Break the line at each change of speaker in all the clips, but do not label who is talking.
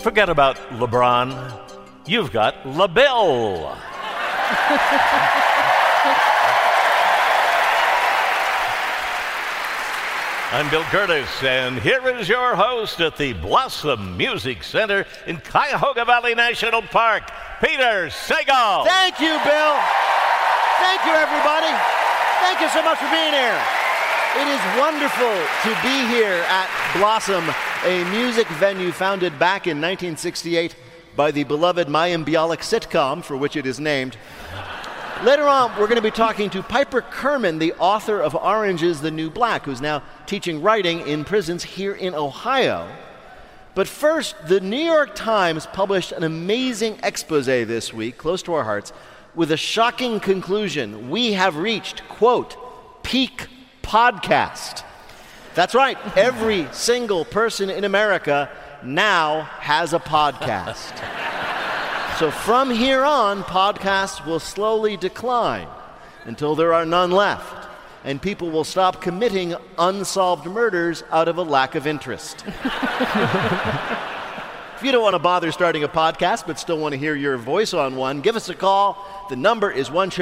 Forget about LeBron. You've got LaBelle. I'm Bill Kurtis, and here is your host at the Blossom Music Center in Cuyahoga Valley National Park, Peter Sagal.
Thank you, Bill. Thank you, everybody. Thank you so much for being here. It is wonderful to be here at Blossom, a music venue founded back in 1968 by the beloved Mayim Bialik sitcom, for which it is named. Later on, we're going to be talking to Piper Kerman, the author of Orange is the New Black, who's now teaching writing in prisons here in Ohio. But first, the New York Times published an amazing expose this week, close to our hearts, with a shocking conclusion. We have reached, quote, peak podcast. That's right, every single person in America now has a podcast. So from here on, podcasts will slowly decline until there are none left, and people will stop committing unsolved murders out of a lack of interest. if you don't want to bother starting a podcast but still want to hear your voice on one, give us a call. The number is 1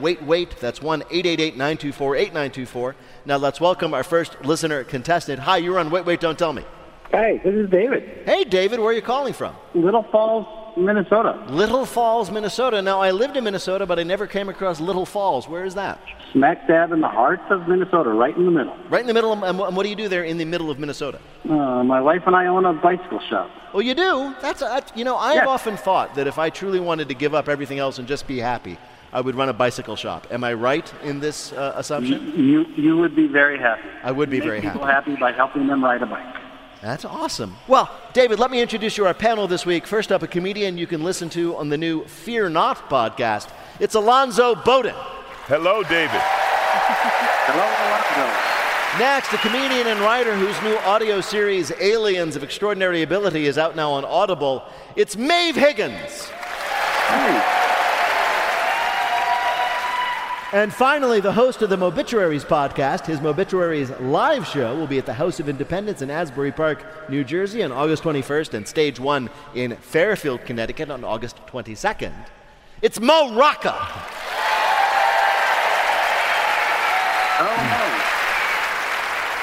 Wait Wait. That's 1 888 924 8924. Now let's welcome our first listener contestant. Hi, you're on Wait Wait Don't Tell Me.
Hey, this is David.
Hey, David, where are you calling from?
Little Falls, Minnesota.
Little Falls, Minnesota. Now, I lived in Minnesota, but I never came across Little Falls. Where is that?
Smack dab in the heart of Minnesota, right in the middle.
Right in the middle. Of, and what do you do there in the middle of Minnesota?
Uh, my wife and I own a bicycle shop.
Oh, you do? That's a, you know, I've
Yes.
often thought that if I truly wanted to give up everything else and just be happy, I would run a bicycle shop. Am I right in this uh, assumption?
you, you would be very happy.
I would be
Make
very
people
happy.
happy by helping them ride a bike.
That's awesome. Well, David, let me introduce you to our panel this week. First up, a comedian you can listen to on the new Fear Not podcast. It's Alonzo Bodden.
Hello, David.
Hello, Alonzo.
Next, a comedian and writer whose new audio series, Aliens of Extraordinary Ability, is out now on Audible. It's Maeve Higgins.
Hey,
And finally, the host of the Mobituaries podcast, his Mobituaries live show, will be at the House of Independents in Asbury Park, New Jersey on August 21st and Stage 1 in Fairfield, Connecticut on August 22nd. It's Mo Rocca.
oh,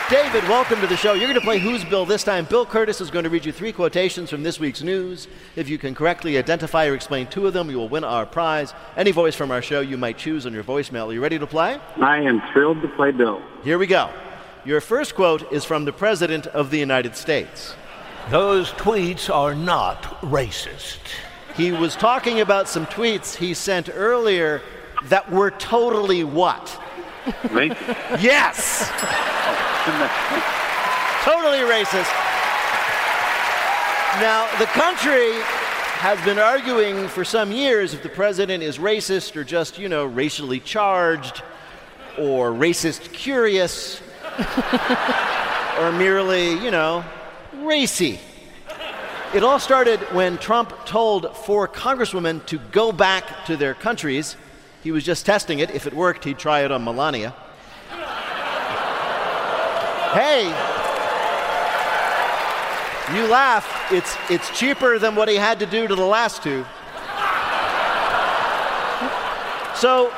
David, welcome to the show. You're going to play Who's Bill this time. Bill Kurtis is going to read you three quotations from this week's news. If you can correctly identify or explain two of them, you will win our prize. Any voice from our show you might choose on your voicemail. Are you ready to play?
I am thrilled to play Bill.
Here we go. Your first quote is from the President of the United States.
Those tweets are not racist.
He was talking about some tweets he sent earlier that were totally what?
Racist.
Yes! Totally racist. Now, the country has been arguing for some years if the president is racist or just, you know, racially charged or racist curious or merely, you know, racy. It all started when Trump told four congresswomen to go back to their countries. He was just testing it. If it worked, he'd try it on Melania. Hey, you laugh. It's, it's cheaper than what he had to do to the last two. So,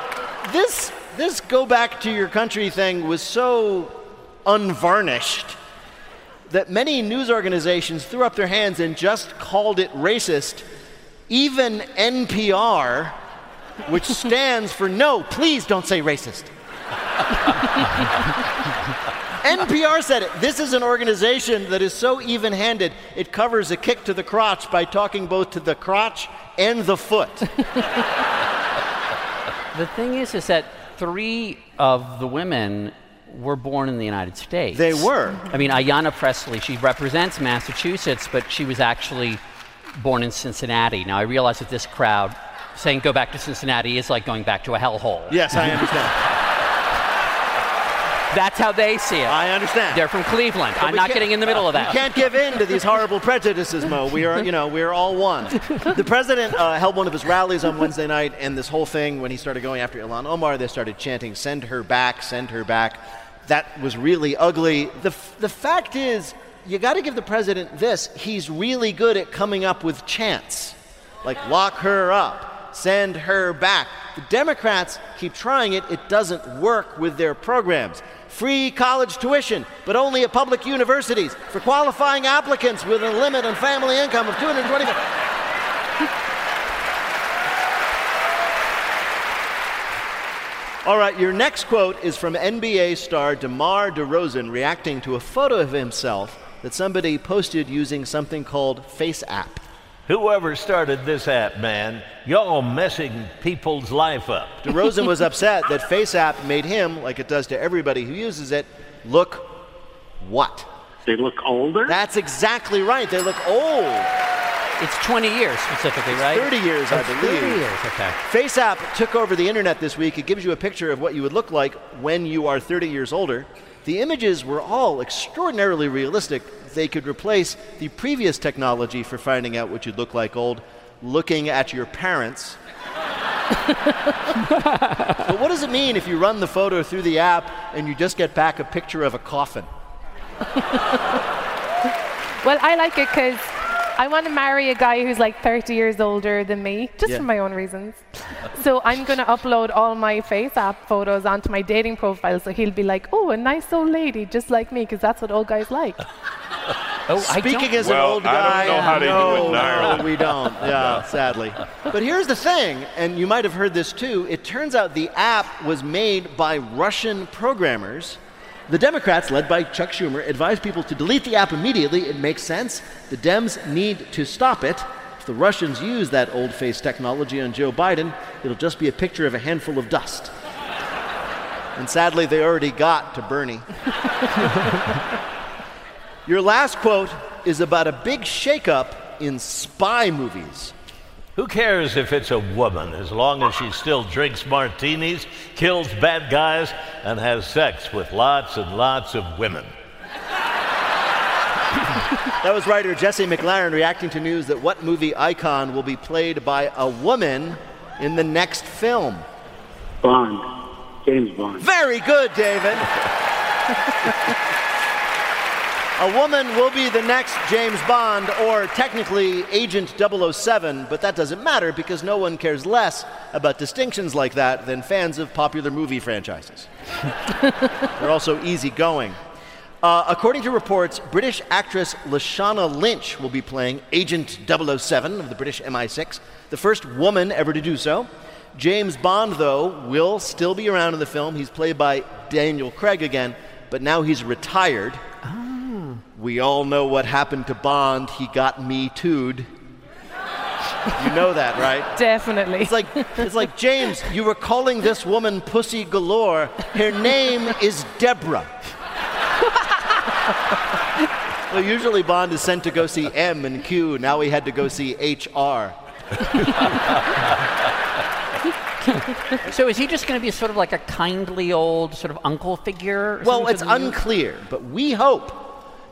this, this go back to your country thing was so unvarnished that many news organizations threw up their hands and just called it racist. Even NPR, which stands for no, please don't say racist. NPR said it. This is an organization that is so even handed, it covers a kick to the crotch by talking both to the crotch and the foot.
The thing is, is that three of the women were born in the United States.
They were.
I mean, Ayanna Pressley, she represents Massachusetts, but she was actually born in Cincinnati. Now, I realize that this crowd saying go back to Cincinnati is like going back to a hellhole.
Yes, I understand.
That's how they see it.
I understand.
They're from Cleveland.
But
I'm not getting in the middle of that.
We can't give in to these horrible prejudices, Mo. We are, you know, we are all one. The president uh, held one of his rallies on Wednesday night, and this whole thing, when he started going after Ilhan Omar, they started chanting, "Send her back, send her back." That was really ugly. The f- the fact is, you got to give the president this: he's really good at coming up with chants, like "lock her up," "send her back." The Democrats keep trying it; it doesn't work with their programs free college tuition, but only at public universities for qualifying applicants with a limit on family income of 225. All right, your next quote is from NBA star DeMar DeRozan reacting to a photo of himself that somebody posted using something called Face App.
Whoever started this app, man, y'all messing people's life up.
DeRozan was upset that Face App made him, like it does to everybody who uses it, look what?
They look older.
That's exactly right. They look old.
It's 20 years specifically, right?
30 years, I believe.
30 years, okay.
FaceApp took over the internet this week. It gives you a picture of what you would look like when you are 30 years older. The images were all extraordinarily realistic. They could replace the previous technology for finding out what you'd look like old, looking at your parents. but what does it mean if you run the photo through the app and you just get back a picture of a coffin?
Well, I like it because I want to marry a guy who's like 30 years older than me, just
Yeah.
for my own reasons. so I'm going to upload all my face app photos onto my dating profile so he'll be like, oh, a nice old lady, just like me, because that's what old guys like.
Oh,
Speaking as
Well,
an old guy,
I don't
guy,
know how they do
no,
it in
no, we don't. Yeah, sadly. But here's the thing, and you might have heard this too. It turns out the app was made by Russian programmers. The Democrats, led by Chuck Schumer, advised people to delete the app immediately. It makes sense. The Dems need to stop it. If the Russians use that old face technology on Joe Biden, it'll just be a picture of a handful of dust. And sadly, they already got to Bernie. Your last quote is about a big shakeup in spy movies.
Who cares if it's a woman as long as she still drinks martinis, kills bad guys, and has sex with lots and lots of women?
That was writer Jesse McLaren reacting to news that what movie icon will be played by a woman in the next film.
Bond. James Bond.
Very good, David. a woman will be the next James Bond, or technically Agent 007, but that doesn't matter because no one cares less about distinctions like that than fans of popular movie franchises. They're also easygoing. Uh, according to reports, British actress Lashana Lynch will be playing Agent 007 of the British MI6, the first woman ever to do so. James Bond, though, will still be around in the film. He's played by Daniel Craig again, but now he's retired. We all know what happened to Bond. He got me too'd. You know that, right?
Definitely.
It's like it's like James, you were calling this woman Pussy Galore. Her name is Deborah. well, usually Bond is sent to go see M and Q. Now he had to go see HR.
so is he just going to be sort of like a kindly old sort of uncle figure?
Well, it's
to the youth?
unclear, but we hope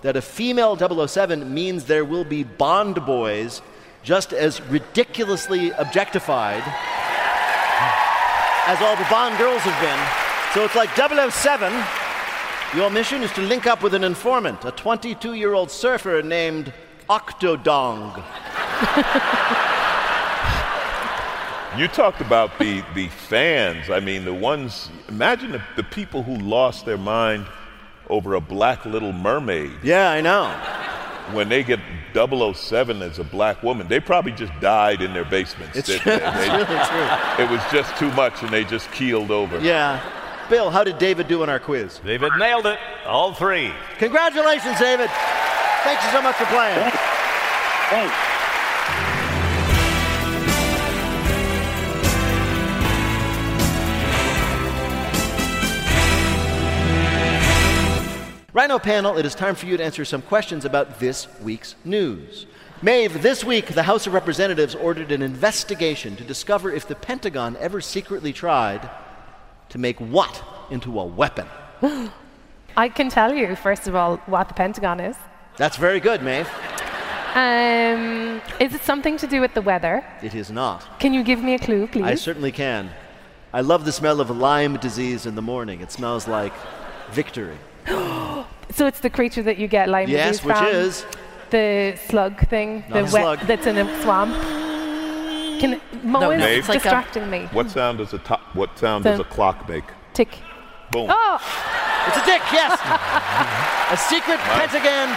that a female 007 means there will be Bond boys just as ridiculously objectified as all the Bond girls have been. So it's like 007. Your mission is to link up with an informant, a 22 year old surfer named Octodong.
You talked about the, the fans. I mean, the ones, imagine the, the people who lost their mind over a black little mermaid.
Yeah, I know.
When they get 007 as a black woman, they probably just died in their basements.
It's,
They-
true.
they-
it's really true.
it was just too much and they just keeled over.
Yeah. Bill, how did David do in our quiz?
David nailed it, all three.
Congratulations, David. Thank you so much for playing.
Thanks.
Rhino panel, it is time for you to answer some questions about this week's news. Maeve, this week the House of Representatives ordered an investigation to discover if the Pentagon ever secretly tried to make what into a weapon.
I can tell you, first of all, what the Pentagon is.
That's very good, Maeve.
Um, is it something to do with the weather?
It is not.
Can you give me a clue, please?
I certainly can. I love the smell of Lyme disease in the morning. It smells like victory.
so it's the creature that you get Lyme
Yes,
disease
which
from?
is
the slug thing,
Not
the
a
wet
slug.
that's in a swamp. Can Mo is
Maeve.
It's like a-
distracting me.
What sound does a to- what sound
So-
does a clock make?
Tick.
Boom.
Oh,
it's a dick. Yes, a secret Pentagon.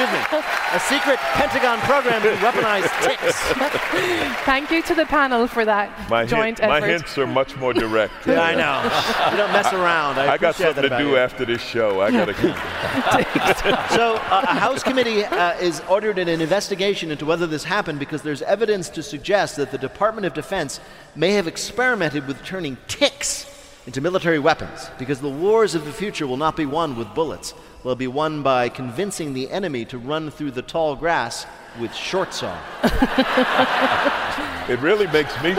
Excuse me. A secret Pentagon program to weaponize ticks.
thank you to the panel for that
My,
joint
hint- my hints are much more direct.
Yeah, I know. You don't mess around. I,
I got something
that
to do
you.
after this show. I got to.
So, uh, a House committee uh, is ordered in an investigation into whether this happened because there's evidence to suggest that the Department of Defense may have experimented with turning ticks into military weapons because the wars of the future will not be won with bullets. They'll be won by convincing the enemy to run through the tall grass with short saw.
It really makes me.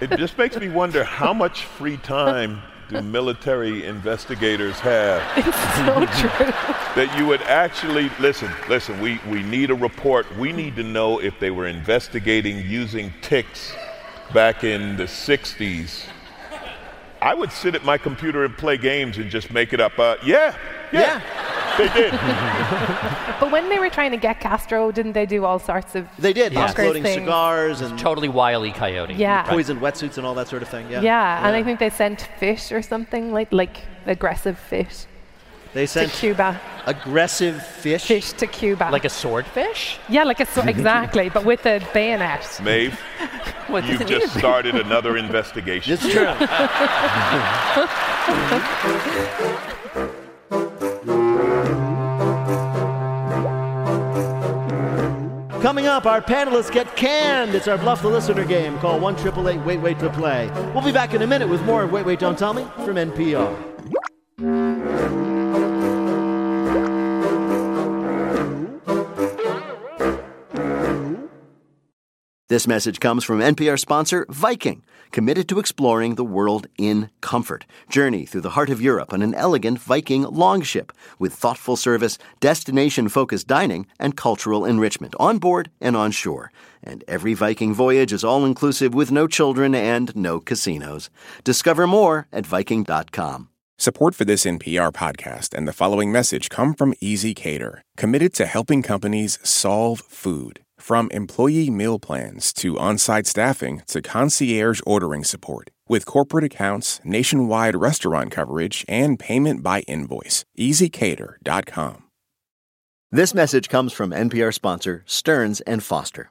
It just makes me wonder how much free time do military investigators have It's
so true.
that you would actually listen. Listen, we we need a report. We need to know if they were investigating using ticks back in the '60s. I would sit at my computer and play games and just make it up. Uh, yeah, yeah, they did.
But when they were trying to get Castro, didn't they do all sorts of
They did
bonkers
exploding
things?
cigars and
Totally wily coyote.
Yeah.
poisoned wetsuits and all that sort of thing. Yeah,
Yeah, and I think they sent fish or something like like aggressive fish
they
to
sent
Cuba.
aggressive fish.
Fish to Cuba.
Like a swordfish?
yeah, like a so- exactly, but with a bayonet.
Maeve,
What
you've just
to be?
started another investigation.
It's true. Coming up, our panelists get canned. It's our Bluff the Listener game. Call 1 Wait Wait to play. We'll be back in a minute with more of Wait Wait Don't Tell Me from NPR. This message comes from NPR sponsor Viking, committed to exploring the world in comfort. Journey through the heart of Europe on an elegant Viking longship with thoughtful service, destination focused dining, and cultural enrichment on board and on shore. And every Viking voyage is all inclusive with no children and no casinos. Discover more at Viking.com.
Support for this NPR podcast and the following message come from ezCater, committed to helping companies solve food. From employee meal plans to on site staffing to concierge ordering support. With corporate accounts, nationwide restaurant coverage, and payment by invoice. ezCater.com.
This message comes from NPR sponsor Stearns and Foster.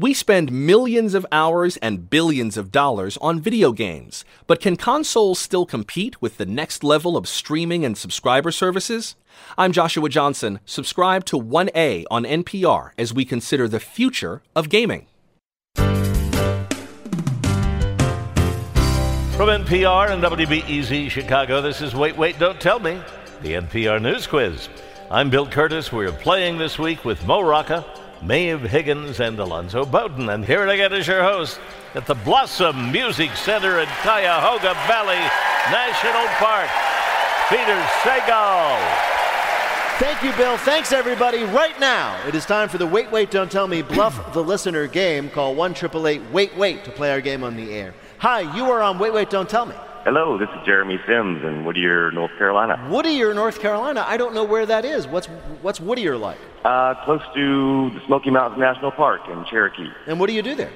We spend millions of hours and billions of dollars on video games, but can consoles still compete with the next level of streaming and subscriber services? I'm Joshua Johnson. Subscribe to 1A on NPR as we consider the future of gaming.
From NPR and WBEZ Chicago, this is Wait, Wait, Don't Tell Me, the NPR News Quiz. I'm Bill Kurtis. We're playing this week with Mo Rocca, Maeve Higgins, and Alonzo Bodden. And here again is your host at the Blossom Music Center in Cuyahoga Valley National Park, Peter Sagal.
Thank you, Bill. Thanks, everybody. Right now, it is time for the Wait, Wait, Don't Tell Me Bluff the Listener game. Call 1 888 Wait, Wait to play our game on the air. Hi, you are on Wait, Wait, Don't Tell Me.
Hello, this is Jeremy Sims in Whittier, North Carolina.
Whittier, North Carolina. I don't know where that is. What's what's Whittier like?
Uh, close to the Smoky Mountains National Park in Cherokee.
And what do you do there?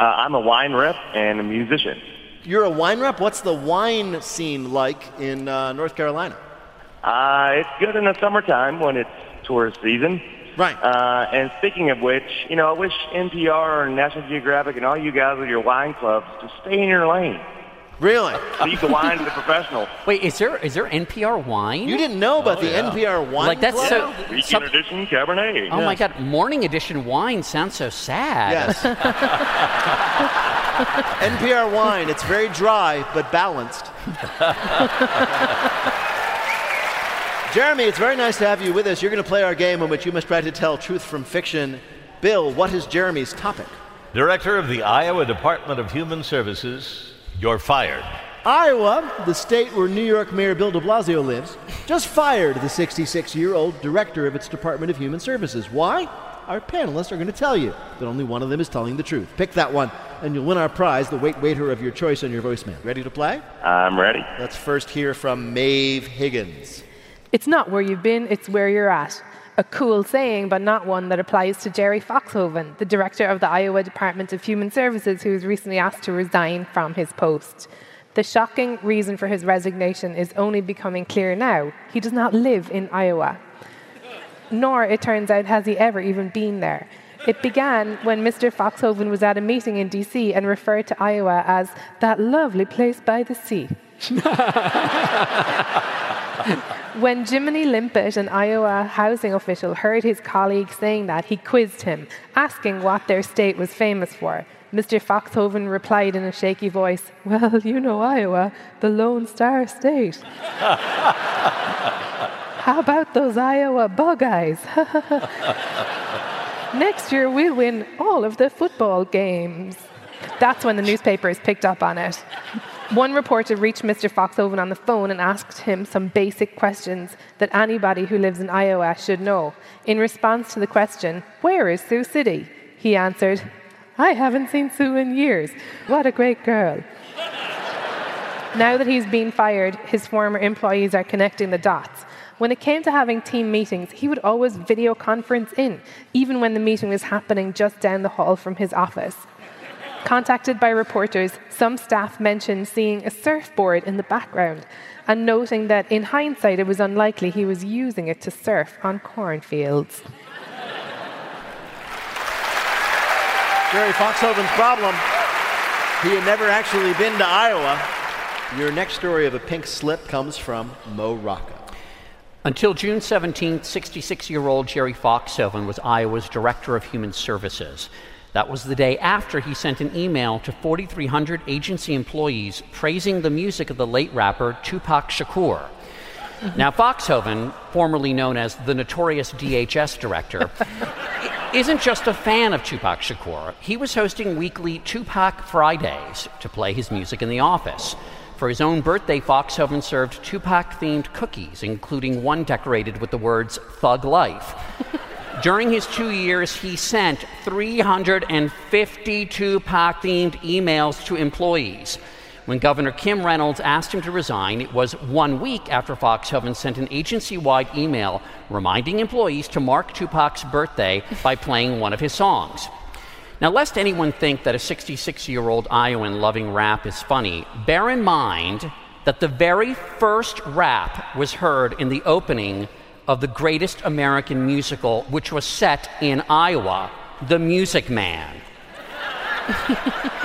Uh, I'm a wine rep and a musician.
You're a wine rep. What's the wine scene like in uh, North Carolina?
Uh, it's good in the summertime when it's tourist season.
Right.
Uh, and speaking of which, you know, I wish NPR and National Geographic and all you guys with your wine clubs to stay in your lane.
Really?
Leave the wine to the professional.
Wait, is there is there NPR wine?
You didn't know about
Oh,
the
yeah.
NPR wine
Like, that's
club?
so-
Weekend
Some-
edition Cabernet.
Oh my God! Morning edition wine sounds so sad.
Yes. NPR wine. It's very dry but balanced. Jeremy, it's very nice to have you with us. You're going to play our game in which you must try to tell truth from fiction. Bill, what is Jeremy's topic?
Director of the Iowa Department of Human Services, you're fired.
Iowa, the state where New York Mayor Bill de Blasio lives, just fired the 66 year old director of its Department of Human Services. Why? Our panelists are going to tell you, but only one of them is telling the truth. Pick that one, and you'll win our prize, the wait waiter of your choice on your voicemail. Ready to play?
I'm ready.
Let's first hear from Maeve Higgins.
It's not where you've been, it's where you're at. A cool saying, but not one that applies to Jerry Foxhoven, the director of the Iowa Department of Human Services, who was recently asked to resign from his post. The shocking reason for his resignation is only becoming clear now. He does not live in Iowa. Nor, it turns out, has he ever even been there. It began when Mr. Foxhoven was at a meeting in DC and referred to Iowa as that lovely place by the sea. When Jiminy Limpet, an Iowa housing official, heard his colleague saying that, he quizzed him, asking what their state was famous for. Mr. Foxhoven replied in a shaky voice, Well, you know Iowa, the Lone Star State. How about those Iowa bug eyes? Next year we'll win all of the football games. That's when the newspapers picked up on it. One reporter reached Mr. Foxhoven on the phone and asked him some basic questions that anybody who lives in Iowa should know. In response to the question, Where is Sioux City? he answered, I haven't seen Sue in years. What a great girl. Now that he's been fired, his former employees are connecting the dots. When it came to having team meetings, he would always video conference in, even when the meeting was happening just down the hall from his office. Contacted by reporters, some staff mentioned seeing a surfboard in the background and noting that in hindsight it was unlikely he was using it to surf on cornfields.
Jerry Foxhoven's problem. He had never actually been to Iowa. Your next story of a pink slip comes from Mo Rocca.
Until June 17th, 66 year old Jerry Foxhoven was Iowa's Director of Human Services. That was the day after he sent an email to 4,300 agency employees praising the music of the late rapper Tupac Shakur. Now, Foxhoven, formerly known as the notorious DHS director, isn't just a fan of Tupac Shakur. He was hosting weekly Tupac Fridays to play his music in the office. For his own birthday, Foxhoven served Tupac themed cookies, including one decorated with the words Thug Life. During his two years, he sent 350 Tupac themed emails to employees. When Governor Kim Reynolds asked him to resign, it was one week after Foxhoven sent an agency wide email reminding employees to mark Tupac's birthday by playing one of his songs. Now, lest anyone think that a 66 year old Iowan loving rap is funny, bear in mind that the very first rap was heard in the opening of the greatest American musical, which was set in Iowa, The Music Man.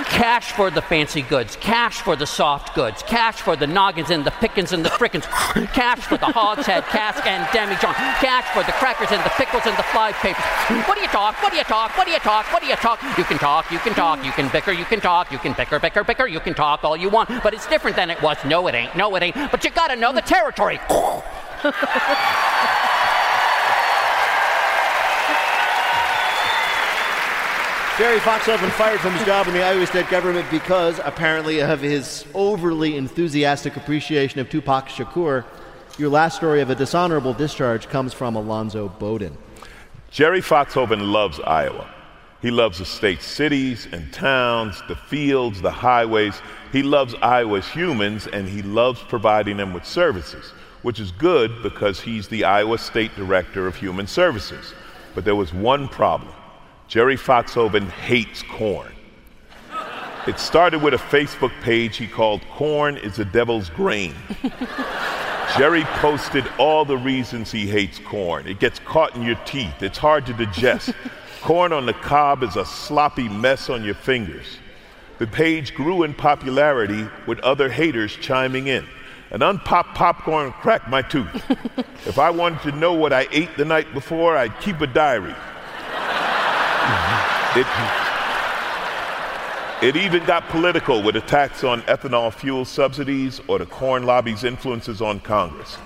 cash for the fancy goods, cash for the soft goods, cash for the noggins and the pickins and the frickins, cash for the hogshead, cask and demijohn, cash for the crackers and the pickles and the fly papers. What do you talk? What do you talk? What do you talk? What do you talk? You can talk, you can talk, you can bicker, you can talk, you can bicker, bicker, bicker, you can talk all you want, but it's different than it was. No, it ain't. No, it ain't. But you gotta know the territory.
Jerry Foxhoven fired from his job in the Iowa state government because, apparently, of his overly enthusiastic appreciation of Tupac Shakur. Your last story of a dishonorable discharge comes from Alonzo Bodden.
Jerry Foxhoven loves Iowa. He loves the state's cities and towns, the fields, the highways. He loves Iowa's humans and he loves providing them with services, which is good because he's the Iowa State Director of Human Services. But there was one problem Jerry Foxhoven hates corn. It started with a Facebook page he called Corn is the Devil's Grain. Jerry posted all the reasons he hates corn. It gets caught in your teeth. It's hard to digest. corn on the cob is a sloppy mess on your fingers. The page grew in popularity with other haters chiming in. An unpopped popcorn cracked my tooth. if I wanted to know what I ate the night before, I'd keep a diary. it, it even got political with attacks on ethanol fuel subsidies or the corn lobby's influences on Congress.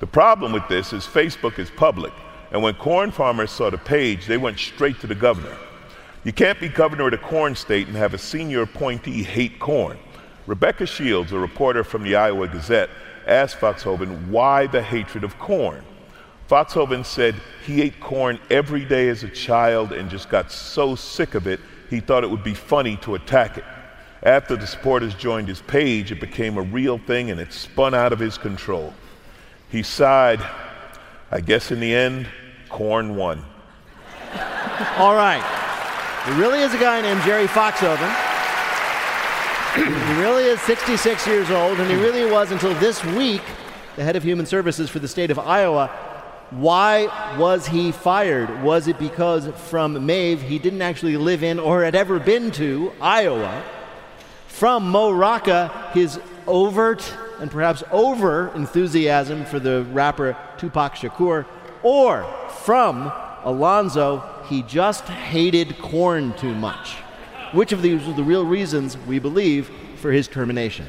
The problem with this is Facebook is public, and when corn farmers saw the page, they went straight to the governor. You can't be governor of the corn state and have a senior appointee hate corn. Rebecca Shields, a reporter from the Iowa Gazette, asked Foxhoven why the hatred of corn. Foxhoven said he ate corn every day as a child and just got so sick of it he thought it would be funny to attack it. After the supporters joined his page, it became a real thing and it spun out of his control. He sighed. I guess in the end, corn won.
All right. There really is a guy named Jerry Foxhoven. He really is 66 years old, and he really was until this week the head of human services for the state of Iowa. Why was he fired? Was it because from Maeve he didn't actually live in or had ever been to Iowa? From Mo his overt and perhaps over enthusiasm for the rapper Tupac Shakur, or from Alonzo, he just hated corn too much. Which of these were the real reasons, we believe, for his termination?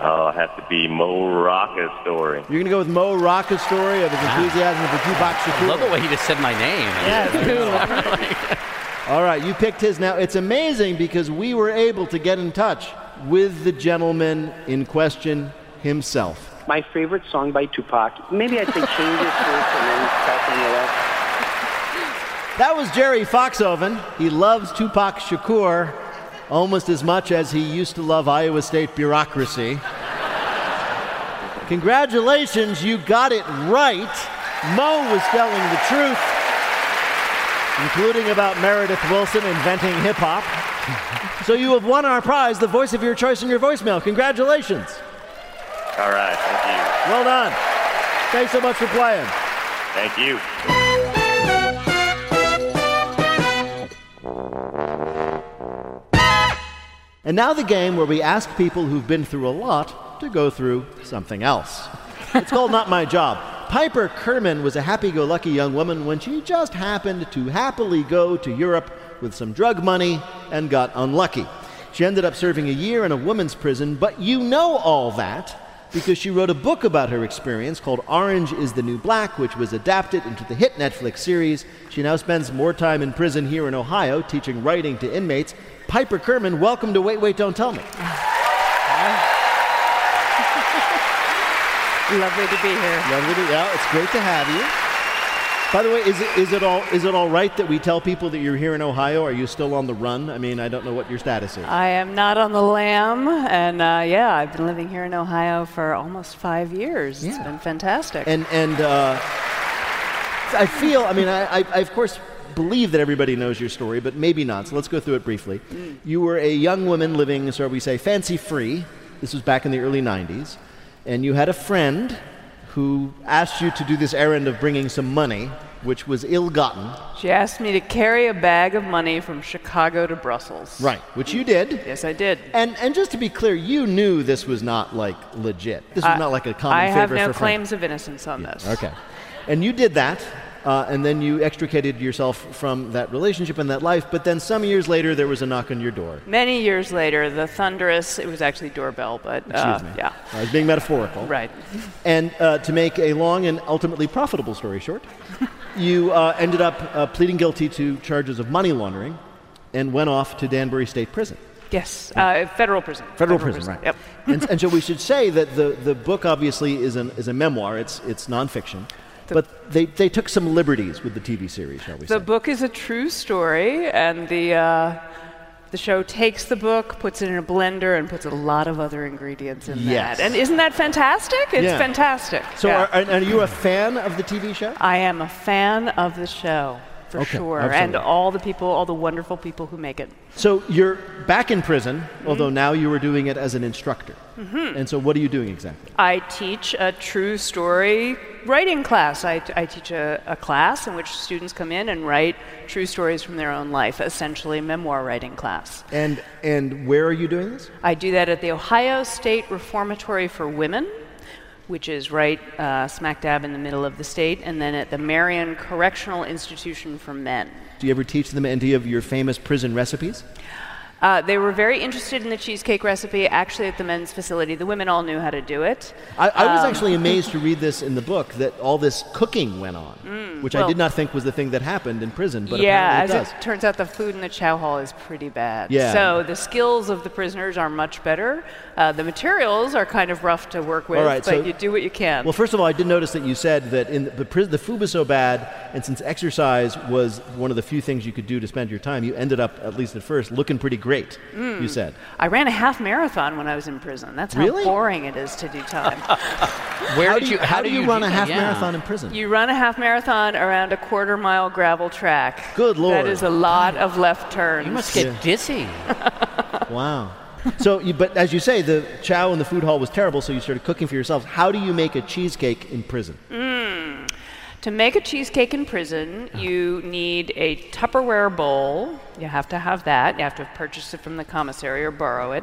Oh, it has to be Mo Rocca's story.
You're going to go with Mo Rocca's story of his enthusiasm for Tupac Shakur?
I love the way he just said my name.
Yeah, All right, you picked his. Now, it's amazing because we were able to get in touch with the gentleman in question himself.
My favorite song by Tupac. Maybe I'd say change it first and then passing it up.
That was Jerry Foxhoven. He loves Tupac Shakur almost as much as he used to love Iowa State bureaucracy. Congratulations, you got it right. Mo was telling the truth, including about Meredith Willson inventing hip hop. so you have won our prize, the voice of your choice in your voicemail. Congratulations.
All right, thank you.
Well done. Thanks so much for playing.
Thank you.
And now the game where we ask people who've been through a lot to go through something else. It's called Not My Job. Piper Kerman was a happy go lucky young woman when she just happened to happily go to Europe with some drug money and got unlucky. She ended up serving a year in a women's prison, but you know all that because she wrote a book about her experience called Orange is the New Black, which was adapted into the hit Netflix series. She now spends more time in prison here in Ohio teaching writing to inmates. Piper Kerman, welcome to Wait, Wait, Don't Tell Me.
Lovely to be here.
Lovely to, yeah, it's great to have you. By the way, is it, is, it all, is it all right that we tell people that you're here in Ohio? Are you still on the run? I mean, I don't know what your status is.
I am not on the lam, and uh, yeah, I've been living here in Ohio for almost five years. It's been fantastic.
And, and uh, I feel, I mean, I, I, I of course believe that everybody knows your story, but maybe not. So let's go through it briefly. You were a young woman living, so we say, fancy free. This was back in the early 90s. And you had a friend who asked you to do this errand of bringing some money, which was ill gotten.
she asked me to carry a bag of money from Chicago to Brussels.
Right, which you did.
Yes, I did.
And, and just to be clear, you knew this was not like legit. This was
I-
not like a common
I
favor
have no
for friends.
claims of innocence on this.
Okay. And you did that, uh, and then you extricated yourself from that relationship and that life, but then some years later there was a knock on your door.
Many years later, the thunderous, it was actually doorbell, but uh,
Excuse me.
yeah.
I was being metaphorical.
Right.
And uh, to make a long and ultimately profitable story short, you uh, ended up uh, pleading guilty to charges of money laundering and went off to Danbury State Prison.
Yes, uh, federal prison.
Federal, prison, right.
Yep.
and, and so we should say that the, the book obviously is, an, is a memoir, it's, it's nonfiction, but they, they took some liberties with the TV series, shall we
The
say.
The book is a true story, and the uh, the show takes the book, puts it in a blender, and puts a lot of other ingredients in
Yes.
that. And isn't that fantastic? It's
Yeah.
fantastic.
So
Yeah.
are, are, are you a fan of the TV show?
I am a fan of the show. For
Okay,
sure.
absolutely.
And all the people, all the wonderful people who make it.
So you're back in prison,
Mm-hmm.
although now you are doing it as an instructor. And so what are you doing exactly?
I teach a true story writing class. I, I teach a, a class in which students come in and write true stories from their own life, essentially a memoir writing class.
And and where are you doing this?
I do that at the Ohio State Reformatory for Women, which is right uh, smack dab in the middle of the state, and then at the Marion Correctional Institution for Men.
Do you ever teach them any of your famous prison recipes?
Uh, they were very interested in the cheesecake recipe, actually, at the men's facility. The women all knew how to do it.
I, I was
Um,
actually amazed to read this in the book that all this cooking went on, which I
Mm,
did not think was the thing that happened in prison, but
yeah, as
apparently it does.
it turns out, the food in the chow hall is pretty bad.
Yeah.
So the skills of the prisoners are much better. Uh, the materials are kind of rough to work with,
All right,
but
so-
you do what you can.
Well, first of all, I did notice that you said that in the, prison, the food was so bad, and since exercise was one of the few things you could do to spend your time, you ended up, at least at first, looking pretty great.
Mm.
You said.
I ran a half marathon when I was in prison. That's how
Really?
boring it is to do time.
Where
How
did
do you, how do you run a half marathon in prison?
you run a half marathon around a quarter mile gravel track.
Good lord.
That is a lot of left turns.
You must get dizzy.
Wow. So, you, but as you say, the chow in the food hall was terrible, so you started cooking for yourselves. How do you make a cheesecake in prison?
Mm. To make a cheesecake in prison, you need a Tupperware bowl. You have to have that. You have to purchase it from the commissary or borrow it.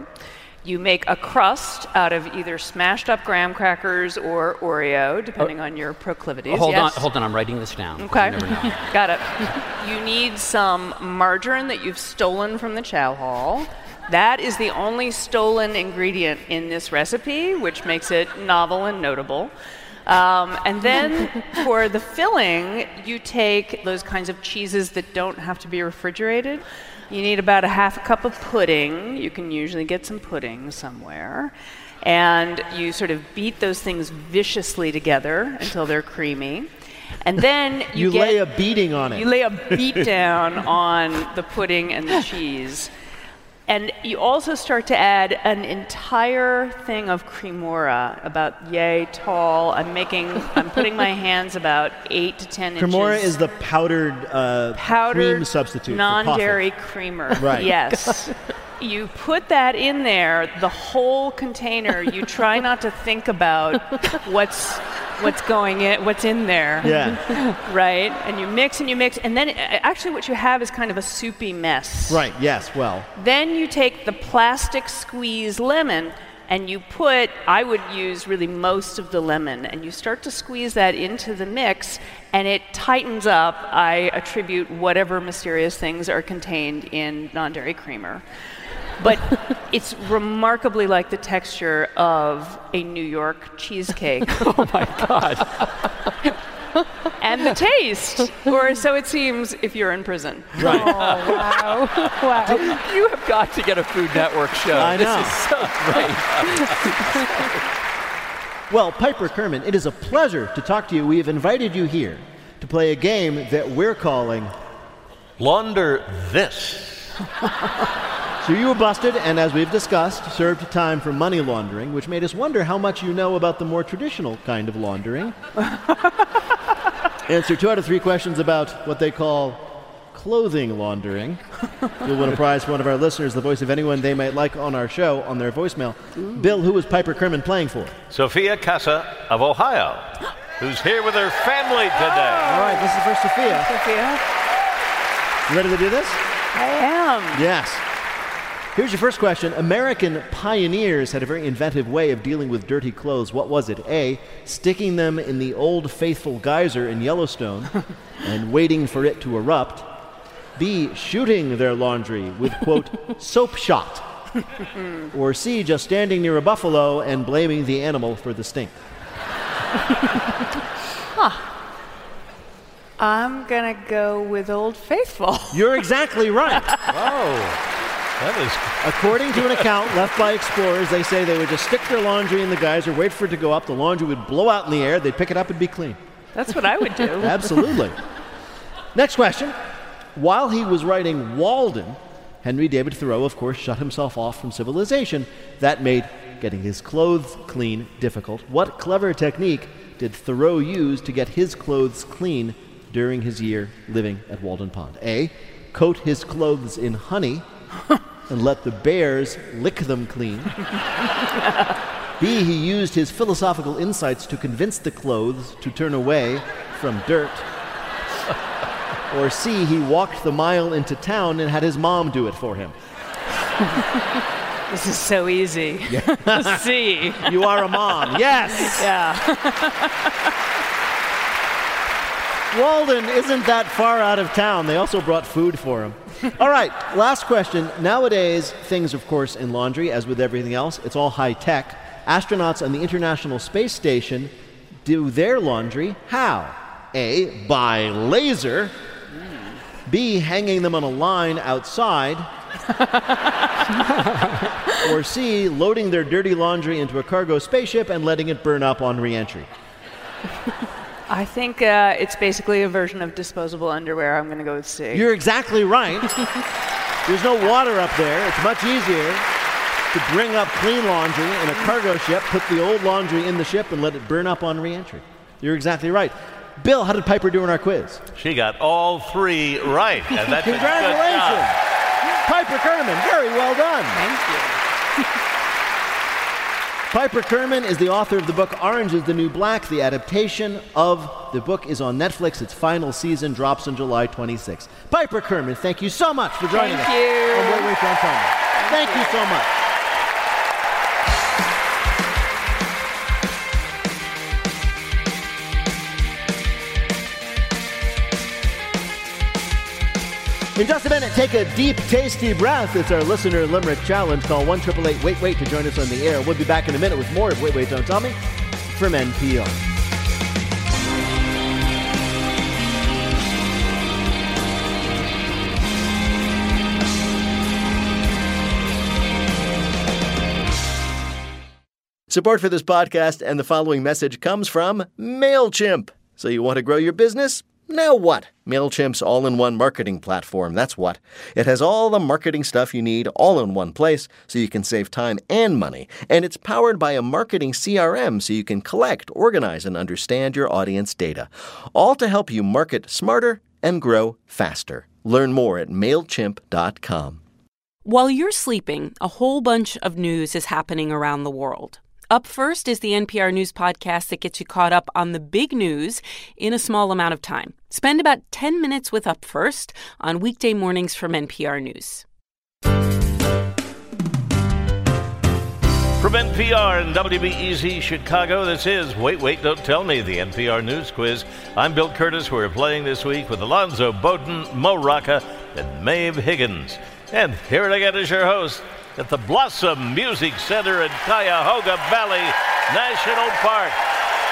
You make a crust out of either smashed up graham crackers or Oreo, depending oh. on your proclivities.
hold
Yes?
on, hold on. I'm writing this down.
Okay. Got it. You need some margarine that you've stolen from the chow hall. That is the only stolen ingredient in this recipe, which makes it novel and notable. Um, and then for the filling, you take those kinds of cheeses that don't have to be refrigerated. You need about a half a cup of pudding. You can usually get some pudding somewhere. And you sort of beat those things viciously together until they're creamy. And then you,
You,
get,
lay a beating on it.
you lay a beat down on the pudding and the cheese. And you also start to add an entire thing of cremora, about yay tall. I'm making, I'm putting my hands about eight to ten
Cremora
inches.
is the powdered, uh,
powdered
cream substitute.
non-dairy creamer.
Right.
Yes. you put that in there, the whole container. You try not to think about what's what's going in, what's in there.
Yeah.
Right. And you mix and you mix, and then uh, actually what you have is kind of a soupy mess.
Right, yes, well.
Then you take the plastic squeeze lemon and you put, I would use really most of the lemon, and you start to squeeze that into the mix, and it tightens up. I attribute whatever mysterious things are contained in non dairy creamer. But it's remarkably like the texture of a New York cheesecake.
oh my God.
and the taste, or so it seems if you're in prison.
Right.
Oh, wow. wow.
You have got to get a Food Network show.
I
this
know.
is so great.
Well, Piper Kerman, it is a pleasure to talk to you. We have invited you here to play a game that we're calling.
Launder this.
So you were busted, and as we've discussed, served time for money laundering, which made us wonder how much you know about the more traditional kind of laundering. Answer two out of three questions about what they call clothing laundering. You'll win a prize for one of our listeners, the voice of anyone they might like on our show, on their voicemail. Bill, who was Piper Kerman playing for?
Sophia Casa of Ohio, who's here with her family today. Oh.
All right, this is for Sophia.
Sophia?
You ready to do this?
I am.
Yes. Here's your first question. American pioneers had a very inventive way of dealing with dirty clothes. What was it? A. Sticking them in the old faithful geyser in Yellowstone and waiting for it to erupt. B. Shooting their laundry with, quote, soap shot. or C. Just standing near a buffalo and blaming the animal for the stink.
I'm gonna go with Old Faithful.
You're exactly right.
Whoa. That is
According to an account left by explorers, they say they would just stick their laundry in the geyser, wait for it to go up, the laundry would blow out in the air, they'd pick it up and be clean.
That's what I would do.
Absolutely. Next question. While he was writing Walden, Henry David Thoreau, of course, shut himself off from civilization. That made getting his clothes clean difficult. What clever technique did Thoreau use to get his clothes clean during his year living at Walden Pond? A. Coat his clothes in honey and let the bears lick them clean. B. He used his philosophical insights to convince the clothes to turn away from dirt. Or C. He walked the mile into town and had his mom do it for him.
This is so easy. C.
You are a mom. Yes.
Yeah.
Walden isn't that far out of town. They also brought food for him. All right, last question. Nowadays, things, of course, in laundry, as with everything else, it's all high tech. Astronauts on the International Space Station do their laundry how? A. By laser. B. Hanging them on a line outside. or C. Loading their dirty laundry into a cargo spaceship and letting it burn up on reentry.
I think uh, it's basically a version of disposable underwear. I'm going to go with C.
You're exactly right. There's no water up there. It's much easier to bring up clean laundry in a cargo ship, put the old laundry in the ship, and let it burn up on reentry. You're exactly right. Bill, how did Piper do in our quiz?
She got all three right. And that's a good
Congratulations! Piper Kerman, very well done.
Thank you.
Piper Kerman is the author of the book Orange is the New Black. The adaptation of the book is on Netflix. Its final season drops on July 26th. Piper Kerman, thank you so much for joining us.
Thank
us.
you.
on Wait, Wait, Don't Tell Me. Thank you so much. In just a minute, take a deep, tasty breath. It's our listener limerick challenge. Call 1 Wait Wait to join us on the air. We'll be back in a minute with more of Wait Wait Don't Tell Me from NPR. Support for this podcast and the following message comes from MailChimp. So you want to grow your business? Now what? MailChimp's all in one marketing platform. That's what. It has all the marketing stuff you need all in one place so you can save time and money. And it's powered by a marketing CRM so you can collect, organize, and understand your audience data. All to help you market smarter and grow faster. Learn more at MailChimp.com.
While you're sleeping, a whole bunch of news is happening around the world. Up first is the NPR News podcast that gets you caught up on the big news in a small amount of time. Spend about 10 minutes with Up First on weekday mornings from NPR News.
From NPR and WBEZ Chicago, this is Wait, Wait, Don't Tell Me, the NPR News Quiz. I'm Bill Kurtis. We're playing this week with Alonzo Bodden, Mo Rocca, and Maeve Higgins. And here it again is your host at the Blossom Music Center in Cuyahoga Valley National Park,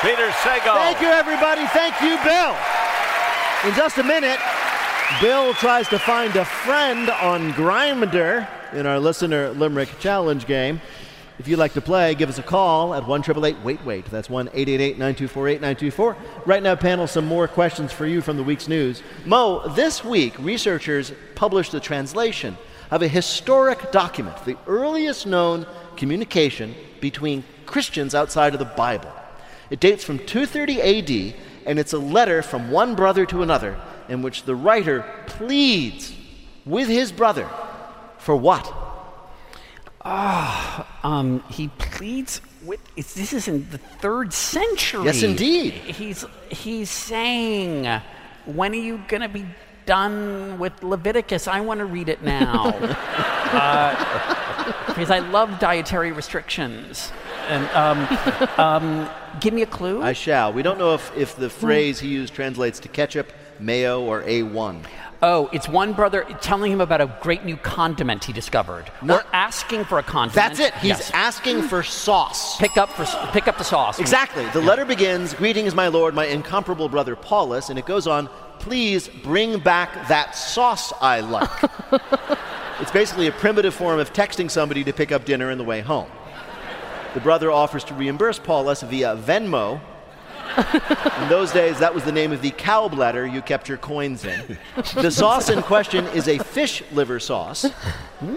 Peter Sagal.
Thank you, everybody. Thank you, Bill. In just a minute, Bill tries to find a friend on Grindr in our listener limerick challenge game. If you'd like to play, give us a call at 1 Wait Wait. That's 1 888 924 8924. Right now, panel, some more questions for you from the week's news. Mo, this week, researchers published a translation of a historic document, the earliest known communication between Christians outside of the Bible. It dates from 230 AD, and it's a letter from one brother to another in which the writer pleads with his brother for what?
Um, he pleads with. This is in the third century.
Yes, indeed.
He's he's saying, "When are you gonna be done with Leviticus? I want to read it now." uh, because I love dietary restrictions. And um, um, give me a clue.
I shall. We don't know if, if the phrase he used translates to ketchup, mayo, or A1.
Oh, it's one brother telling him about a great new condiment he discovered,
Not-
or asking for a condiment.
That's it. He's
Yes.
asking for sauce.
pick up for pick up the sauce.
Exactly. The letter begins Greetings, my lord, my incomparable brother Paulus, and it goes on Please bring back that sauce I like. it's basically a primitive form of texting somebody to pick up dinner on the way home. The brother offers to reimburse Paulus via Venmo. In those days, that was the name of the cow bladder you kept your coins in. The sauce in question is a fish liver sauce,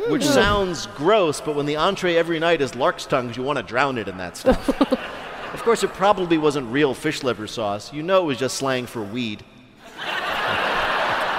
which mm. sounds gross, but when the entree every night is lark's tongues, you want to drown it in that stuff. Of course, it probably wasn't real fish liver sauce. You know it was just slang for weed.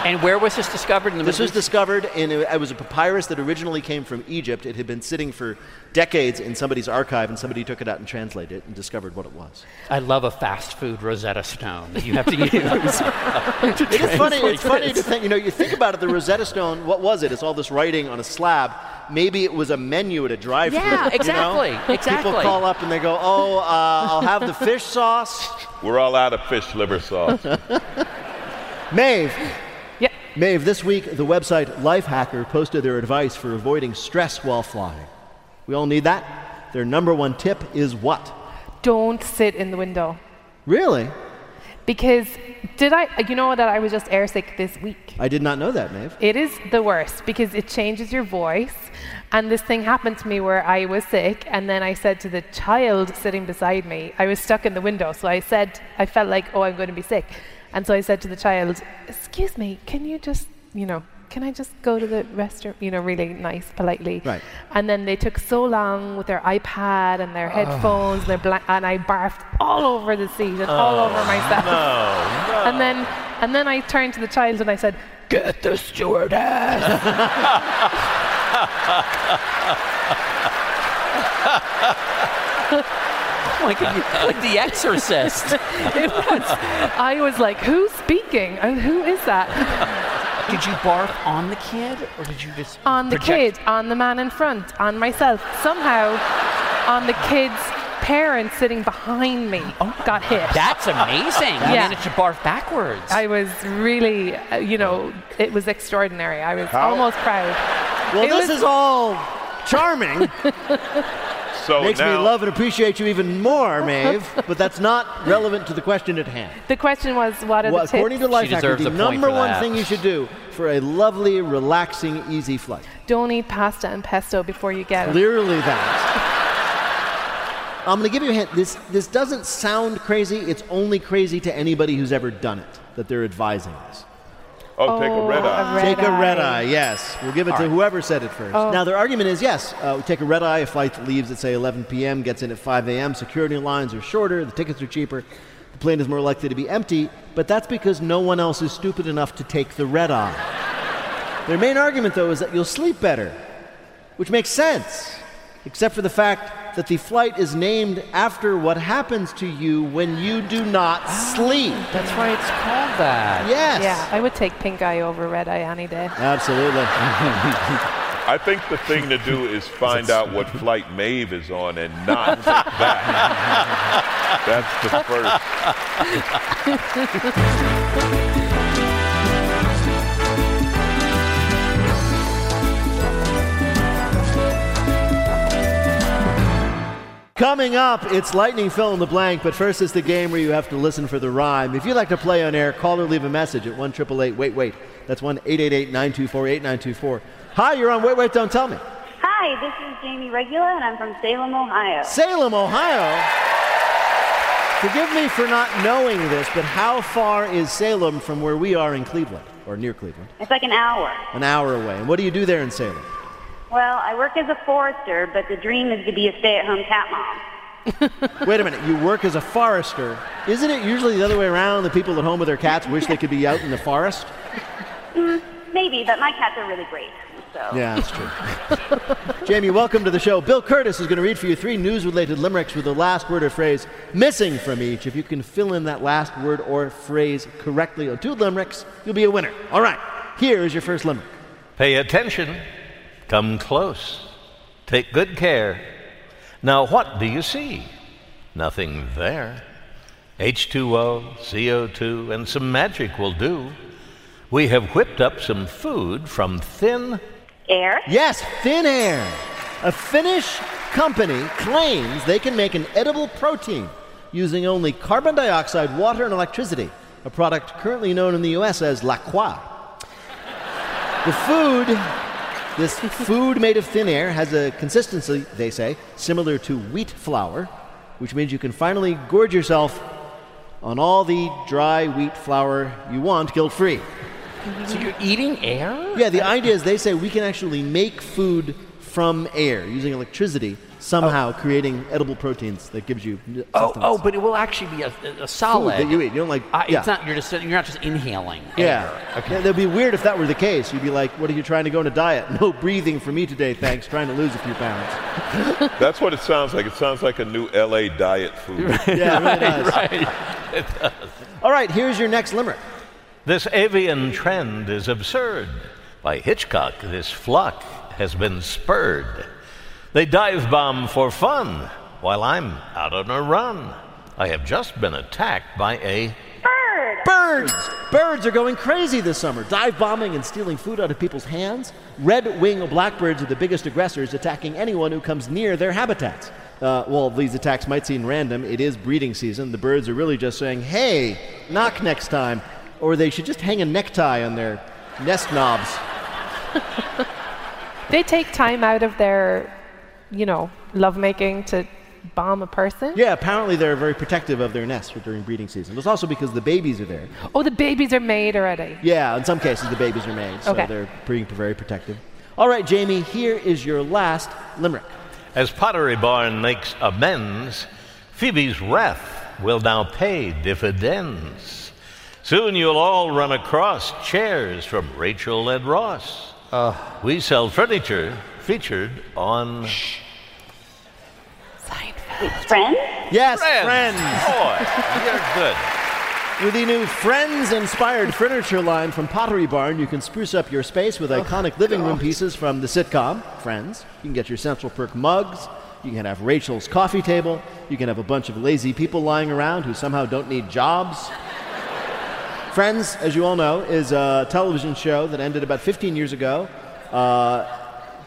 And where was this discovered in the
This
Middle
was
East?
discovered in a, it was a papyrus that originally came from Egypt. It had been sitting for decades in somebody's archive, and somebody took it out and translated it and discovered what it was.
I love a fast food Rosetta Stone that you have to use.
It is funny. It's funny to think. You know, you think about it. The Rosetta Stone. What was it? It's all this writing on a slab. Maybe it was a menu at a drive-thru.
Yeah,
you know?
exactly,
People call up and they go, "Oh, uh, I'll have the fish sauce."
We're all out of fish liver sauce.
Maeve. Maeve, this week the website Lifehacker posted their advice for avoiding stress while flying. We all need that. Their number one tip is what?
Don't sit in the window.
Really?
Because did I, you know that I was just airsick this week?
I did not know that, Maeve.
It is the worst because it changes your voice. And this thing happened to me where I was sick, and then I said to the child sitting beside me, I was stuck in the window. So I said, I felt like, oh, I'm going to be sick. And so I said to the child, Excuse me, can you just, you know, can I just go to the restroom? You know, really nice, politely.
Right.
And then they took so long with their iPad and their headphones, and, their bla- and I barfed all over the seat and all over oh, myself. And then, and then I turned to the child and I said, "Get the stewardess."
oh my God, like The Exorcist.
it was. I was like, "Who's speaking? And who is that?"
Did you barf on the kid, or did you just
On the
project-
kid, on the man in front, on myself. Somehow, on the kid's parent sitting behind me oh got hit.
That's amazing. You
Yeah.
managed to barf backwards.
I was really, uh, you know, it was extraordinary. I was
How-
almost proud.
Well,
It
this
was-
is all charming.
So
Makes
now,
me love and appreciate you even more, Maeve. but that's not relevant to the question at hand.
The question was, what are
Well,
the tips?
according to Lifehacker,
deserves
the number one thing you should do for a lovely, relaxing, easy flight.
Don't eat pasta and pesto before you get it.
Clearly that. I'm going to give you a hint. This, this doesn't sound crazy. It's only crazy to anybody who's ever done it that they're advising this.
Oh, take a red
Oh,
eye.
a red
take a red
eye.
eye, yes. We'll give it to whoever said it first.
Oh.
Now, their argument is yes, uh, take a red eye. A flight that leaves at, say, 11 p.m., gets in at 5 a.m. Security lines are shorter, the tickets are cheaper, the plane is more likely to be empty, but that's because no one else is stupid enough to take the red eye. Their main argument, though, is that you'll sleep better, which makes sense, except for the fact that the flight is named after what happens to you when you do not ah, sleep.
That's why it's called that.
Yes.
Yeah, I would take pink eye over red eye any day.
Absolutely.
I think the thing to do is find out what flight Maeve is on and not that. That's the first.
Coming up, it's lightning fill in the blank, but first is the game where you have to listen for the rhyme. If you'd like to play on air, call or leave a message at 1 wait wait. That's 1 924 8924. Hi, you're on Wait Wait Don't Tell Me.
Hi, this is Jamie Regula, and I'm from Salem, Ohio.
Salem, Ohio. Forgive me for not knowing this, but how far is Salem from where we are in Cleveland, or near Cleveland?
It's like an hour.
An hour away. And what do you do there in Salem?
Well, I work as a forester, but the dream is to be a stay-at-home cat mom.
Wait a minute, you work as a forester. Isn't it usually the other way around? The people at home with their cats wish they could be out in the forest?
Mm, maybe, but my cats are really great. So.
Yeah, that's true. Jamie, welcome to the show. Bill Kurtis is going to read for you three news related limericks with the last word or phrase missing from each. If you can fill in that last word or phrase correctly on two limericks, you'll be a winner. All right, here is your first limerick.
Pay attention. Come close. Take good care. Now, what do you see? Nothing there. H2O, CO2, and some magic will do. We have whipped up some food from thin
Air?
Yes, Thin Air. A Finnish company claims they can make an edible protein using only carbon dioxide, water, and electricity, a product currently known in the US as La Croix. The food, this food made of thin air, has a consistency, they say, similar to wheat flour, which means you can finally gorge yourself on all the dry wheat flour you want guilt free.
So you're eating air?
Yeah, the idea is they say we can actually make food from air using electricity, somehow creating edible proteins that gives you
Oh,
sustenance.
oh, but it will actually be a, a solid.
that you eat. You don't like-
Uh,
yeah.
It's not. You're just. You're not just inhaling.
Yeah.
air.
yeah. That'd be weird if that were the case. You'd be like, what are you trying to go on a diet? No breathing for me today, thanks. Trying to lose a few pounds.
That's what it sounds like. It sounds like a new LA diet food.
Yeah, it really does.
Right. It does.
All right, here's your next limerick.
This avian trend is absurd. By Hitchcock, this flock has been spurred. They dive bomb for fun while I'm out on a run. I have just been attacked by a bird.
Birds! Birds are going crazy this summer, dive bombing and stealing food out of people's hands. Red wing blackbirds are the biggest aggressors, attacking anyone who comes near their habitats. Uh, well, these attacks might seem random. It is breeding season. The birds are really just saying, hey, knock next time. Or they should just hang a necktie on their nest knobs.
They take time out of their, you know, lovemaking to bomb a person.
Yeah, apparently they're very protective of their nests during breeding season. It's also because the babies are there.
Oh, the babies are made already.
Yeah, in some cases the babies are made, so
Okay.
they're being very protective. All right, Jamie, here is your last limerick.
As Pottery Barn makes amends, Phoebe's wrath will now pay dividends. Soon you'll all run across chairs from Rachel and Ross. Uh, we sell furniture featured on
Friends?
Yes,
Friends.
friends.
Boy, you're good.
With the new Friends inspired furniture line from Pottery Barn, you can spruce up your space with iconic oh, living room pieces from the sitcom Friends. You can get your Central Perk mugs. You can have Rachel's coffee table. You can have a bunch of lazy people lying around who somehow don't need jobs. Friends, as you all know, is a television show that ended about 15 years ago. Uh,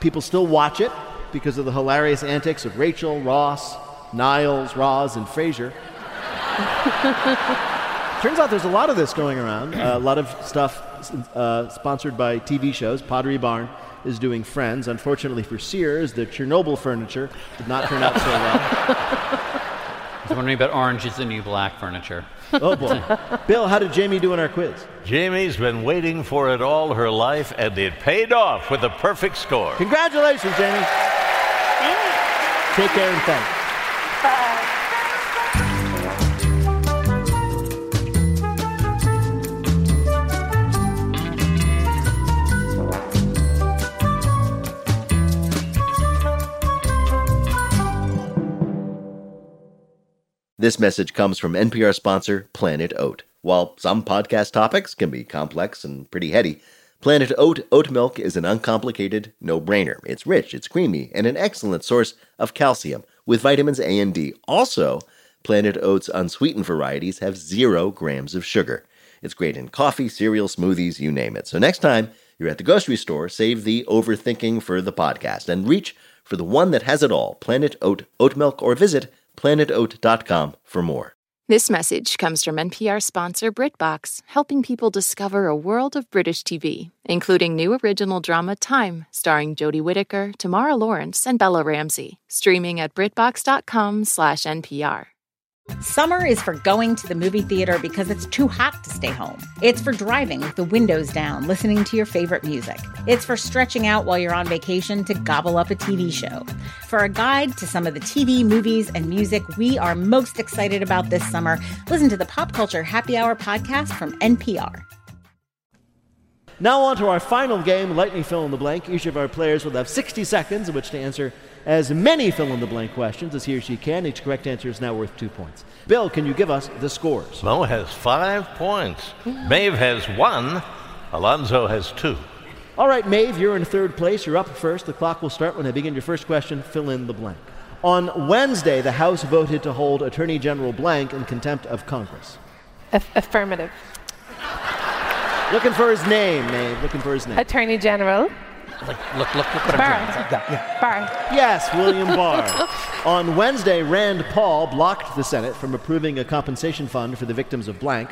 people still watch it because of the hilarious antics of Rachel, Ross, Niles, Roz, and Frasier. Turns out there's a lot of this going around. Uh, a lot of stuff uh, sponsored by TV shows. Pottery Barn is doing Friends. Unfortunately for Sears, the Chernobyl furniture did not turn out so well.
I was wondering about Orange is the New Black furniture.
Oh boy. Bill, how did Jamie do in our quiz?
Jamie's been waiting for it all her life, and it paid off with a perfect score.
Congratulations, Jamie. Take care and thanks.
This message comes from NPR sponsor Planet Oat. While some podcast topics can be complex and pretty heady, Planet Oat oat milk is an uncomplicated no-brainer. It's rich, it's creamy, and an excellent source of calcium with vitamins A and D. Also, Planet Oat's unsweetened varieties have zero grams of sugar. It's great in coffee, cereal, smoothies, you name it. So next time you're at the grocery store, save the overthinking for the podcast and reach for the one that has it all, Planet Oat oat milk, or visit planetoat.com for more.
This message comes from NPR sponsor BritBox, helping people discover a world of British TV, including new original drama Time, starring Jodie Whittaker, Tamara Lawrence, and Bella Ramsey, streaming at BritBox.com/npr.
Summer is for going to the movie theater because it's too hot to stay home. It's for driving with the windows down, listening to your favorite music. It's for stretching out while you're on vacation to gobble up a TV show. For a guide to some of the TV, movies, and music we are most excited about this summer, listen to the Pop Culture Happy Hour podcast from NPR.
Now on to our final game, Lightning Fill in the Blank. Each of our players will have 60 seconds in which to answer as many fill in the blank questions as he or she can. Each correct answer is now worth two points. Bill, can you give us the scores?
Mo has five points. Maeve has one. Alonzo has two.
All right, Maeve, you're in third place. You're up first. The clock will start when I begin your first question. Fill in the blank. On Wednesday, the House voted to hold Attorney General Blank in contempt of Congress.
Aff- affirmative.
Looking for his name, Maeve. Looking for his name.
Attorney General.
Look, look, look, look what
Barr.
I'm doing.
Barr.
Yes, William Barr. On Wednesday, Rand Paul blocked the Senate from approving a compensation fund for the victims of blank.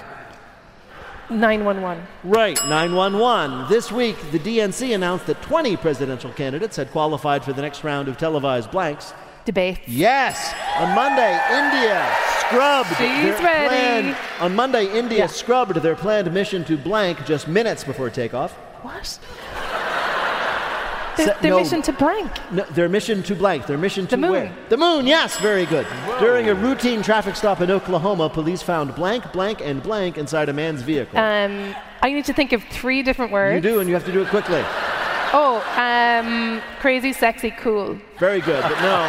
911.
Right, 911. This week, the DNC announced that 20 presidential candidates had qualified for the next round of televised blanks.
Debate.
Yes! On Monday, India scrubbed
She's
their
ready.
planned. On Monday, India
Yeah.
scrubbed their planned mission to blank just minutes before takeoff.
What? Their, their
no.
mission to blank.
No, their mission to blank. Their mission to
The moon.
where? The moon, yes, very good. During a routine traffic stop in Oklahoma, police found blank, blank, and blank inside a man's vehicle.
Um, I need to think of three different words.
you do, and you have to do it quickly.
Oh, um, crazy, sexy, cool.
Very good, but no.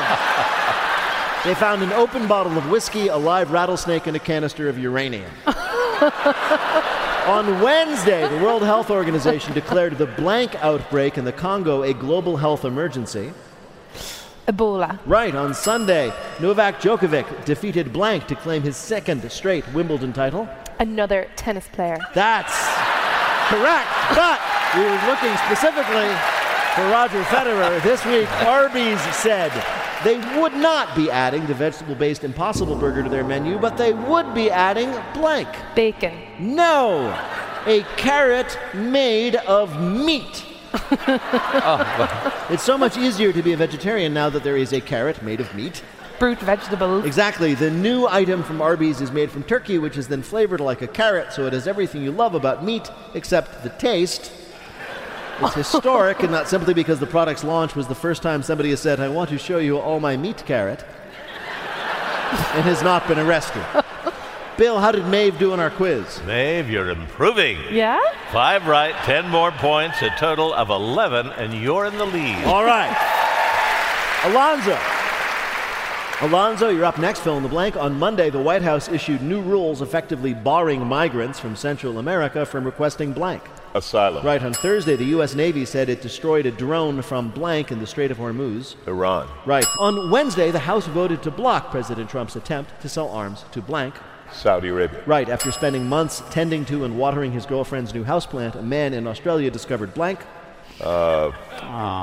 they found an open bottle of whiskey, a live rattlesnake, and a canister of uranium. On Wednesday, the World Health Organization declared the blank outbreak in the Congo a global health emergency.
Ebola.
Right, on Sunday, Novak Djokovic defeated blank to claim his second straight Wimbledon title.
Another tennis player.
That's correct, but we were looking specifically for Roger Federer. This week, Arby's said they would not be adding the vegetable based Impossible Burger to their menu, but they would be adding blank.
Bacon.
No, a carrot made of meat. Oh, it's so much easier to be a vegetarian now that there is a carrot made of meat.
Brute vegetables.
Exactly. The new item from Arby's is made from turkey, which is then flavored like a carrot, so it has everything you love about meat except the taste. It's historic, and not simply because the product's launch was the first time somebody has said, I want to show you all my meat carrot, and has not been arrested. Bill, how did Maeve do in our quiz?
Maeve, you're improving.
Yeah?
Five right, ten more points, a total of 11, and you're in the lead.
All right. Alonzo. Alonzo, you're up next. Fill in the blank. On Monday, the White House issued new rules effectively barring migrants from Central America from requesting blank.
Asylum.
Right, on Thursday, the U.S. Navy said it destroyed a drone from blank in the Strait of Hormuz.
Iran.
Right. On Wednesday, the House voted to block President Trump's attempt to sell arms to blank.
Saudi Arabia.
Right, after spending months tending to and watering his girlfriend's new houseplant, a man in Australia discovered blank.
Uh,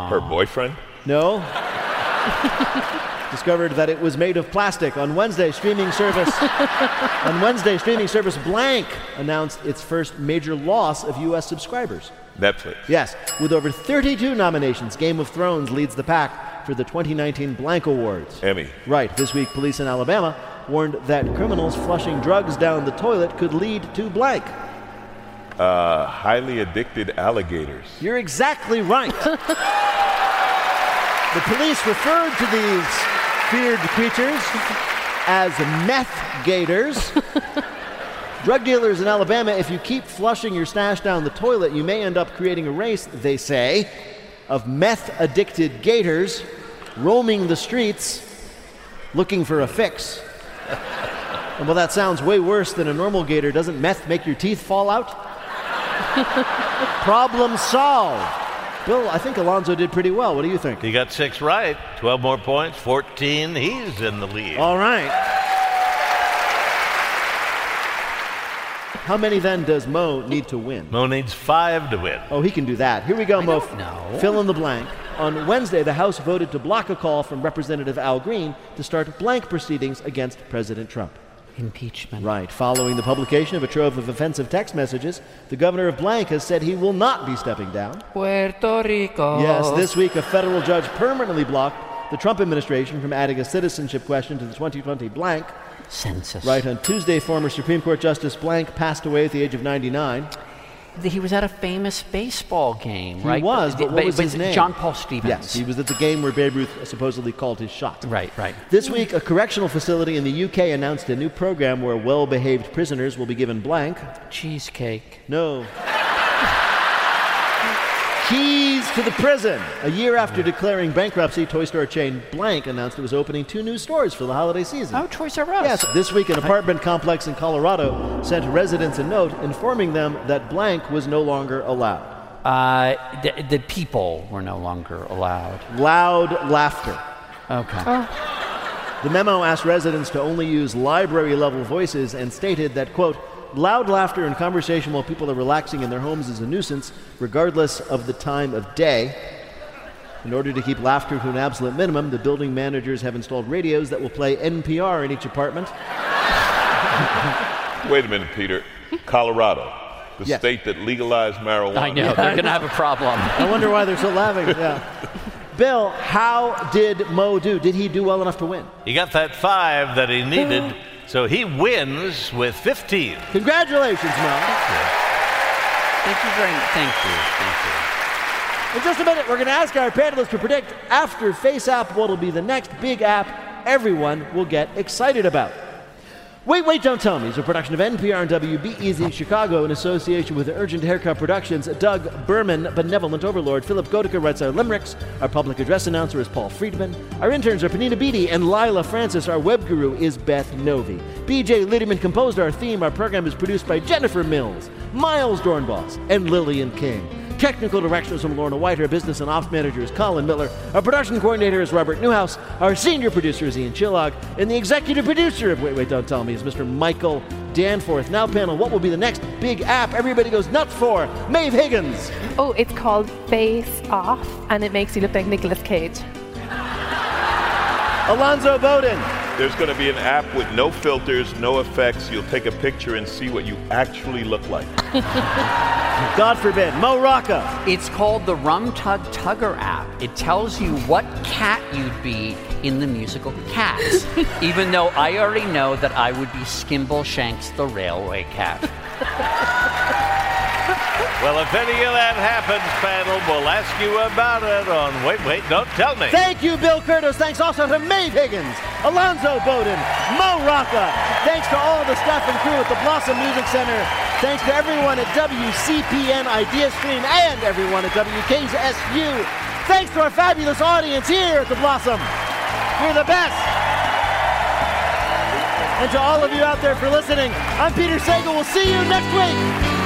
her boyfriend.
No. discovered that it was made of plastic. On Wednesday, streaming service on Wednesday, streaming service Blank announced its first major loss of U.S. subscribers.
Netflix.
Yes, with over 32 nominations, Game of Thrones leads the pack for the 2019 Blank Awards.
Emmy.
Right, this week, police in Alabama warned that criminals flushing drugs down the toilet could lead to blank.
Uh, highly addicted alligators.
You're exactly right. the police referred to these feared creatures as meth gators. Drug dealers in Alabama, if you keep flushing your stash down the toilet, you may end up creating a race, they say, of meth addicted gators roaming the streets looking for a fix. and well, that sounds way worse than a normal gator. Doesn't meth make your teeth fall out? Problem solved. Bill, I think Alonzo did pretty well. What do you think?
He got six right, 12 more points, 14. He's in the lead.
All right. How many then does Mo need to win?
Mo needs five to win.
Oh, he can do that. Here we go, Mo.
don't.
Fill in the blank. On Wednesday, the House voted to block a call from Representative Al Green to start blank proceedings against President Trump.
Impeachment.
Right. Following the publication of a trove of offensive text messages, the governor of blank has said he will not be stepping down.
Puerto Rico.
Yes, this week a federal judge permanently blocked the Trump administration from adding a citizenship question to the 2020 blank.
Census.
Right, on Tuesday, former Supreme Court Justice Blank passed away at the age of 99.
He was at a famous baseball game,
He
right?
was, but what was
but
his name?
John Paul Stevens.
Yes, he was at the game where Babe Ruth supposedly called his shot.
Right, right.
This week, a correctional facility in the UK announced a new program where well behaved prisoners will be given blank.
Cheesecake.
No. Keys to the prison. A year after declaring bankruptcy, toy store chain Blank announced it was opening two new stores for the holiday season.
Oh, Toys R Us.
Yes, this week an apartment complex in Colorado sent residents a note informing them that Blank was no longer allowed.
Uh, the, the people were no longer allowed.
Loud laughter.
Okay.
The memo asked residents to only use library level voices and stated that, quote, loud laughter and conversation while people are relaxing in their homes is a nuisance, regardless of the time of day. In order to keep laughter to an absolute minimum, the building managers have installed radios that will play NPR in each apartment.
Wait a minute, Peter. Colorado, the
Yes.
state that legalized marijuana.
I know. They're going to have a problem.
I wonder why they're so laughing. Yeah. Bill, how did Mo do? Did he do well enough to win?
He got that five that he needed, so he wins with 15.
Congratulations, Mo.
Thank you very much. Thank you. Thank you.
In just a minute, we're going to ask our panelists to predict after Face App what will be the next big app everyone will get excited about. Wait, Wait, Don't Tell Me is a production of NPR and WBEZ Chicago in association with Urgent Haircut Productions. Doug Berman, Benevolent Overlord. Philipp Goedicke writes our limericks. Our public address announcer is Paul Friedman. Our interns are Panina Beatty and Lila Francis. Our web guru is Beth Novey. BJ Leiderman composed our theme. Our program is produced by Jennifer Mills, Miles Doornbos, and Lillian King. Technical direction is from Lorna White. Our business and ops manager is Colin Miller. Our production coordinator is Robert Newhouse. Our senior producer is Ian Chillag. And the executive producer of Wait, Wait, Don't Tell Me is Mr. Michael Danforth. Now, panel, what will be the next big app everybody goes nuts for? Maeve Higgins.
Oh, it's called Face Off, and it makes you look like Nicolas Cage.
Alonzo Bodden.
There's going to be an app with no filters, no effects. You'll take a picture and see what you actually look like.
God forbid. Mo Rocca.
It's called the Rum Tum Tugger app. It tells you what cat you'd be in the musical Cats, even though I already know that I would be Skimbleshanks the railway cat.
Well, if any of that happens, panel, we'll ask you about it on Wait, Wait, Don't Tell Me.
Thank you, Bill Kurtis. Thanks also to Maeve Higgins, Alonzo Bodden, Mo Rocca. Thanks to all the staff and crew at the Blossom Music Center. Thanks to everyone at WCPN Idea Stream and everyone at WKSU. Thanks to our fabulous audience here at the Blossom. You're the best. And to all of you out there for listening, I'm Peter Sagal. We'll see you next week.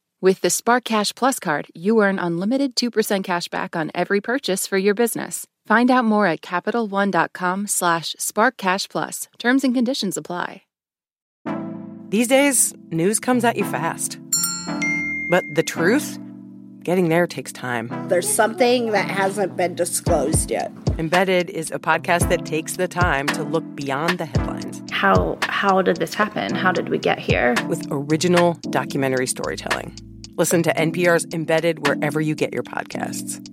With the Spark Cash Plus card, you earn unlimited 2% cash back on every purchase for your business. Find out more at CapitalOne.com slash SparkCashPlus. Terms and conditions apply.
These days, news comes at you fast. But the truth? Getting there takes time.
There's something that hasn't been disclosed yet.
Embedded is a podcast that takes the time to look beyond the headlines.
How how did this happen? How did we get here?
With original documentary storytelling. Listen to NPR's Embedded wherever you get your podcasts.